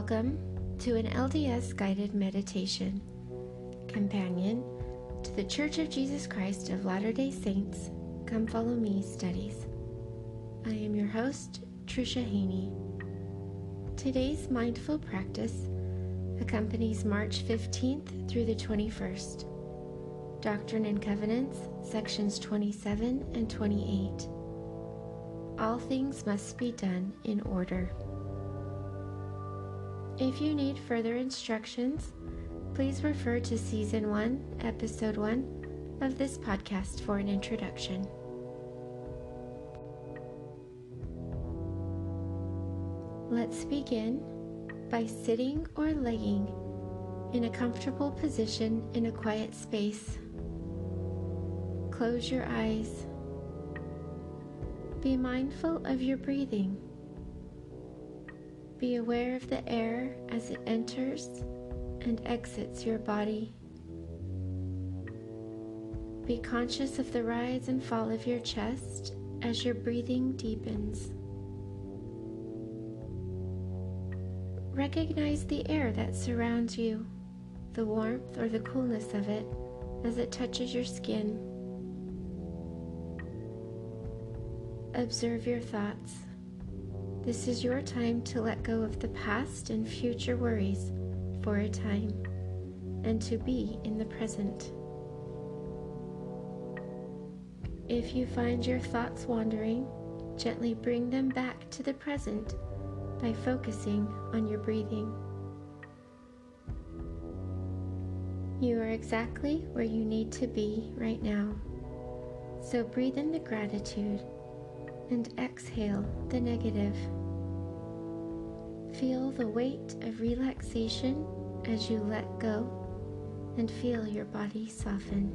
Welcome to an LDS guided meditation, companion to the Church of Jesus Christ of Latter day Saints Come Follow Me studies. I am your host, Trisha Haney. Today's mindful practice accompanies March 15th through the 21st. Doctrine and Covenants, sections 27 and 28. All things must be done in order. If you need further instructions, please refer to Season 1, Episode 1 of this podcast for an introduction. Let's begin by sitting or laying in a comfortable position in a quiet space. Close your eyes. Be mindful of your breathing. Be aware of the air as it enters and exits your body. Be conscious of the rise and fall of your chest as your breathing deepens. Recognize the air that surrounds you, the warmth or the coolness of it as it touches your skin. Observe your thoughts. This is your time to let go of the past and future worries for a time and to be in the present. If you find your thoughts wandering, gently bring them back to the present by focusing on your breathing. You are exactly where you need to be right now. So breathe in the gratitude and exhale the negative. Feel the weight of relaxation as you let go and feel your body soften.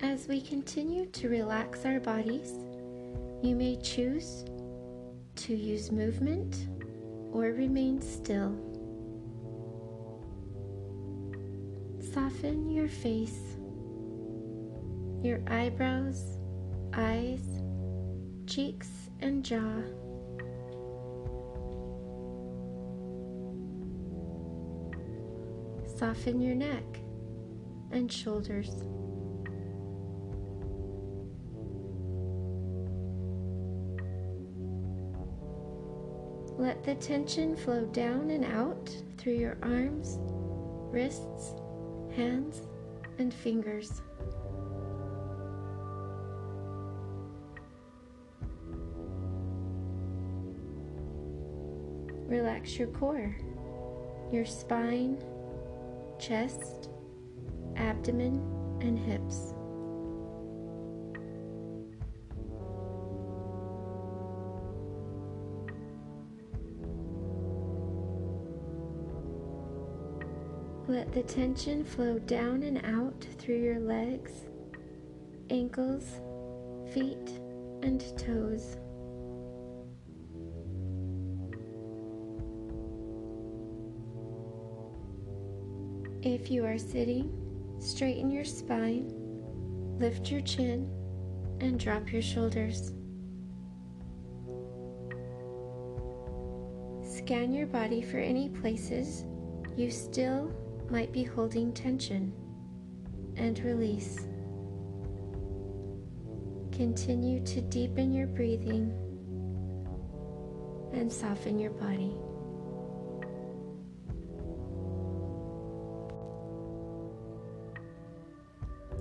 As we continue to relax our bodies, you may choose to use movement or remain still. Soften your face, your eyebrows, eyes, cheeks, and jaw. Soften your neck and shoulders. Let the tension flow down and out through your arms, wrists, hands, and fingers. Relax your core, your spine, chest, abdomen, and hips. Let the tension flow down and out through your legs, ankles, feet, and toes. If you are sitting, straighten your spine, lift your chin, and drop your shoulders. Scan your body for any places you still might be holding tension and release. Continue to deepen your breathing and soften your body.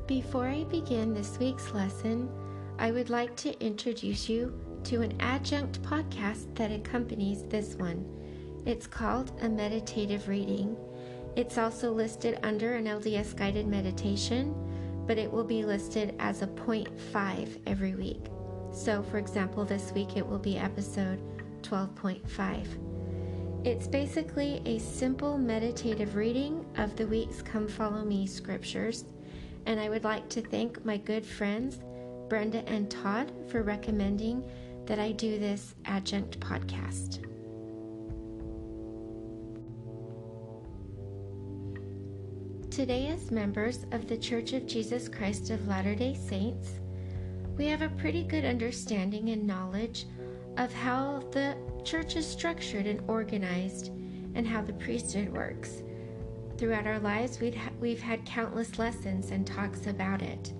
Before I begin this week's lesson, I would like to introduce you to an adjunct podcast that accompanies this one. It's called A Meditative Reading it's also listed under an LDS guided meditation, but it will be listed as a 0.5 every week. So, for example, this week it will be episode 12.5. It's basically a simple meditative reading of the week's Come Follow Me scriptures, and I would like to thank my good friends Brenda and Todd for recommending that I do this adjunct podcast. Today, as members of the Church of Jesus Christ of Latter day Saints, we have a pretty good understanding and knowledge of how the church is structured and organized and how the priesthood works. Throughout our lives, we'd ha- we've had countless lessons and talks about it.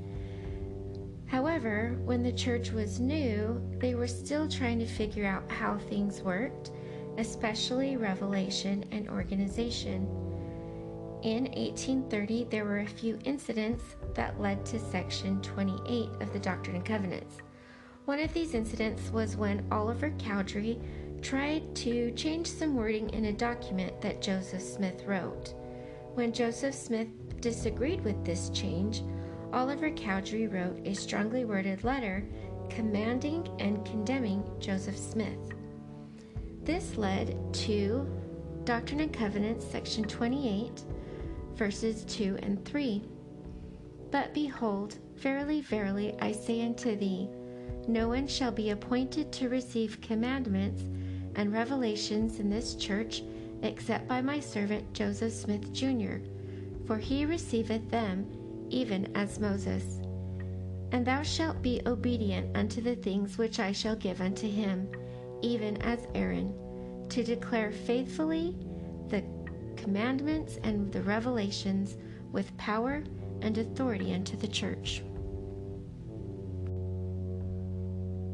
However, when the church was new, they were still trying to figure out how things worked, especially revelation and organization. In 1830, there were a few incidents that led to Section 28 of the Doctrine and Covenants. One of these incidents was when Oliver Cowdery tried to change some wording in a document that Joseph Smith wrote. When Joseph Smith disagreed with this change, Oliver Cowdery wrote a strongly worded letter commanding and condemning Joseph Smith. This led to Doctrine and Covenants, section 28, verses 2 and 3. But behold, verily, verily, I say unto thee, no one shall be appointed to receive commandments and revelations in this church except by my servant Joseph Smith Jr., for he receiveth them even as Moses. And thou shalt be obedient unto the things which I shall give unto him, even as Aaron, to declare faithfully the commandments and the revelations with power and authority unto the church.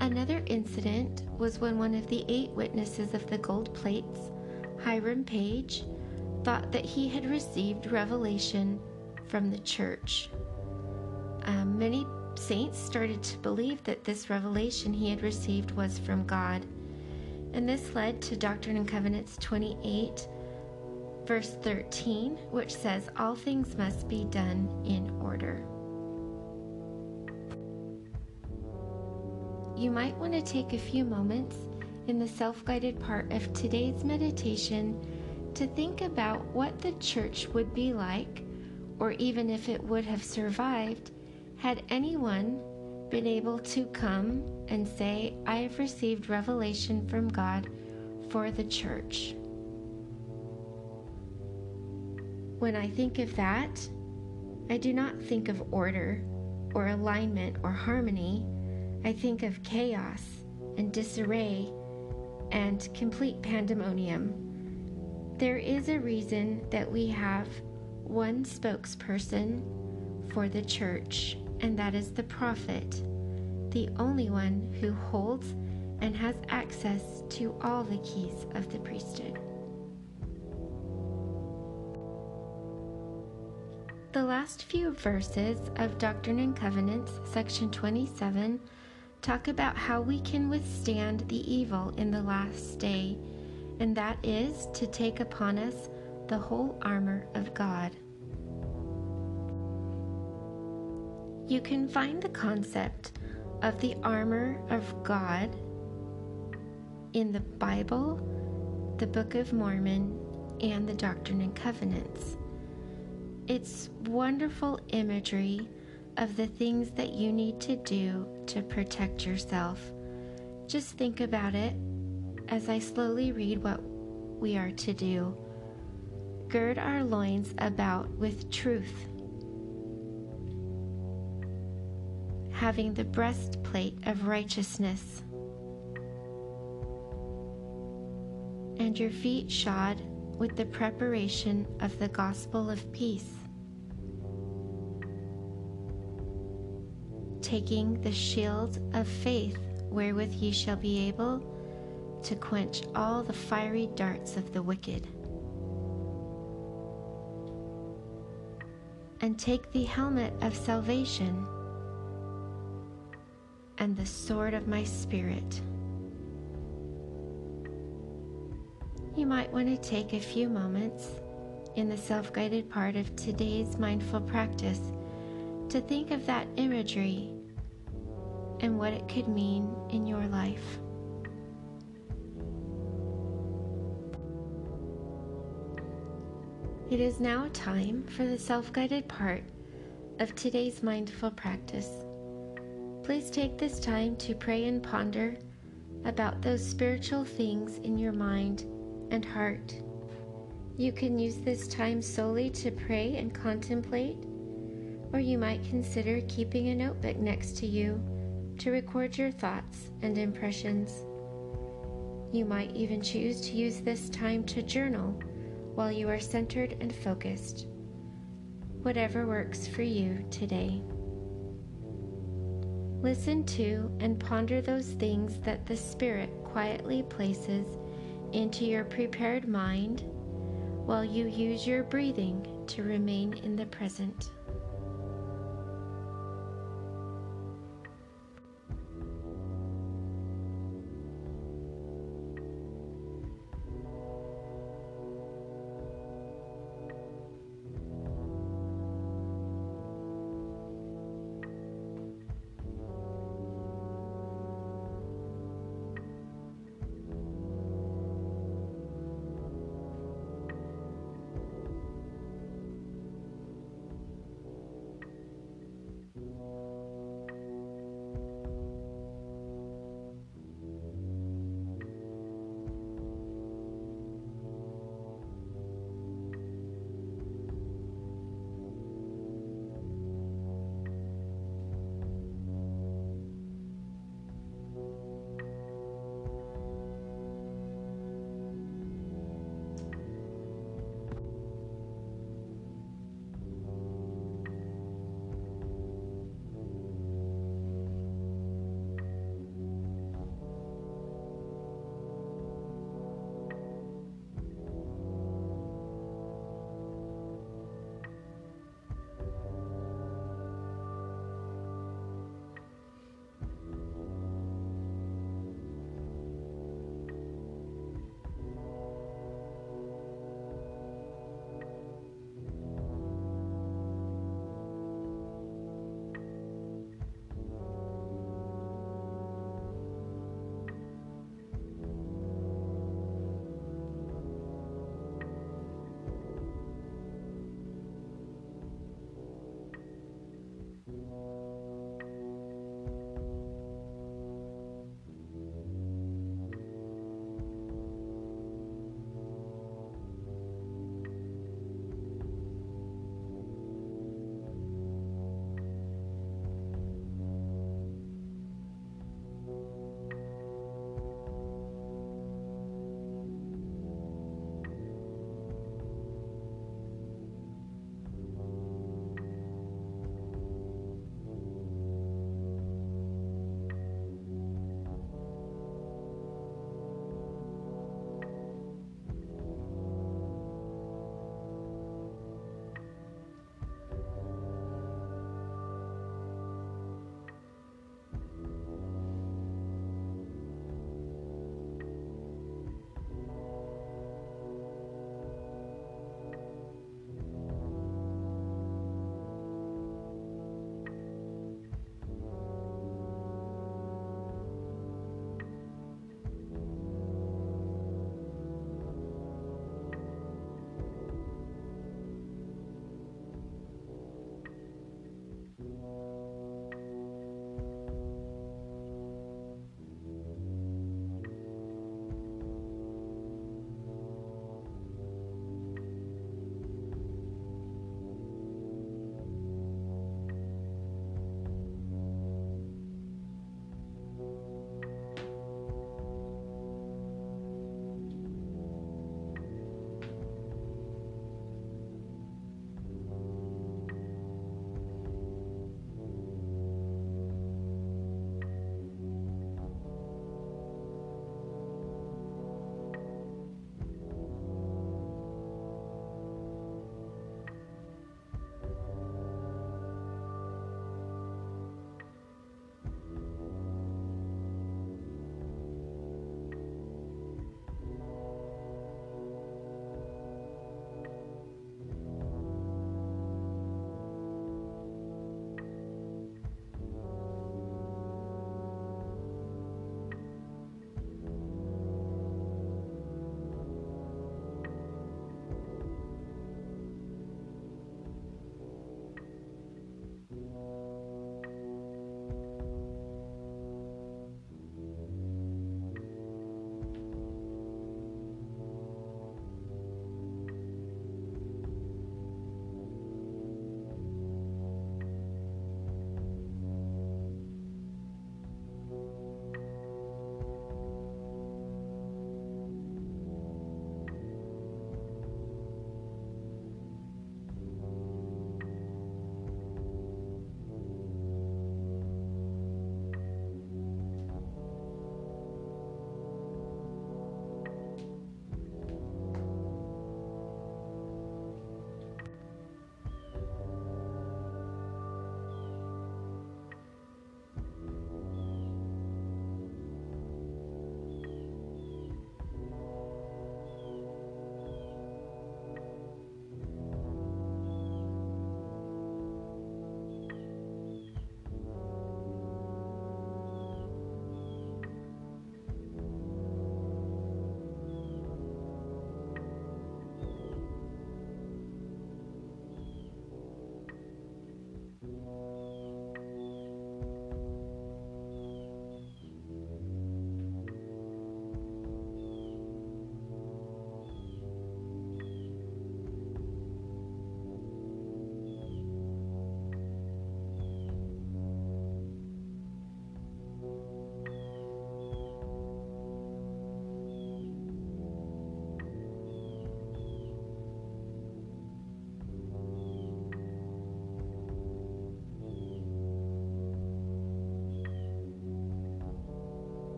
Another incident was when one of the eight witnesses of the gold plates, Hiram Page, thought that he had received revelation from the church. Um, many saints started to believe that this revelation he had received was from God. And this led to Doctrine and Covenants 28, verse 13, which says, All things must be done in order. you might want to take a few moments in the self guided part of today's meditation to think about what the church would be like, or even if it would have survived, had anyone been able to come and say, I have received revelation from God for the church. When I think of that, I do not think of order or alignment or harmony I think of chaos and disarray and complete pandemonium. There is a reason that we have one spokesperson for the church, and that is the prophet, the only one who holds and has access to all the keys of the priesthood. The last few verses of Doctrine and Covenants, section 27, talk about how we can withstand the evil in the last day, and that is to take upon us the whole armor of God. You can find the concept of the armor of God in the Bible, the Book of Mormon, and the Doctrine and Covenants. It's wonderful imagery of the things that you need to do to protect yourself. Just think about it as I slowly read what we are to do. Gird our loins about with truth, having the breastplate of righteousness, and your feet shod with the preparation of the gospel of peace. Taking the shield of faith wherewith ye shall be able to quench all the fiery darts of the wicked. And take the helmet of salvation and the sword of my spirit. You might want to take a few moments in the self guided part of today's mindful practice to think of that imagery and what it could mean in your life. It is now time for the self guided part of today's mindful practice. Please take this time to pray and ponder about those spiritual things in your mind and heart. You can use this time solely to pray and contemplate, or you might consider keeping a notebook next to you to record your thoughts and impressions. You might even choose to use this time to journal while you are centered and focused. Whatever works for you today. Listen to and ponder those things that the Spirit quietly places into your prepared mind while you use your breathing to remain in the present.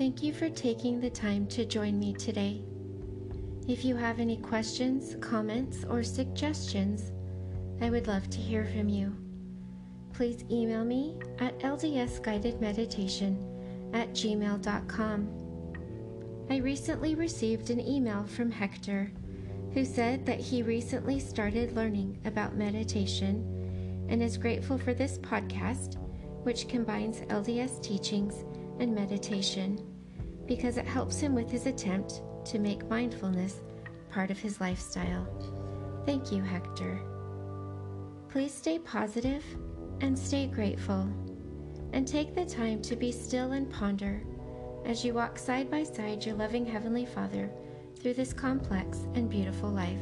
Thank you for taking the time to join me today. If you have any questions, comments, or suggestions, I would love to hear from you. Please email me at ldsguidedmeditation at gmail.com. I recently received an email from Hector who said that he recently started learning about meditation and is grateful for this podcast, which combines LDS teachings and meditation, because it helps him with his attempt to make mindfulness part of his lifestyle. Thank you, Hector. Please stay positive and stay grateful, and take the time to be still and ponder as you walk side by side your loving Heavenly Father through this complex and beautiful life.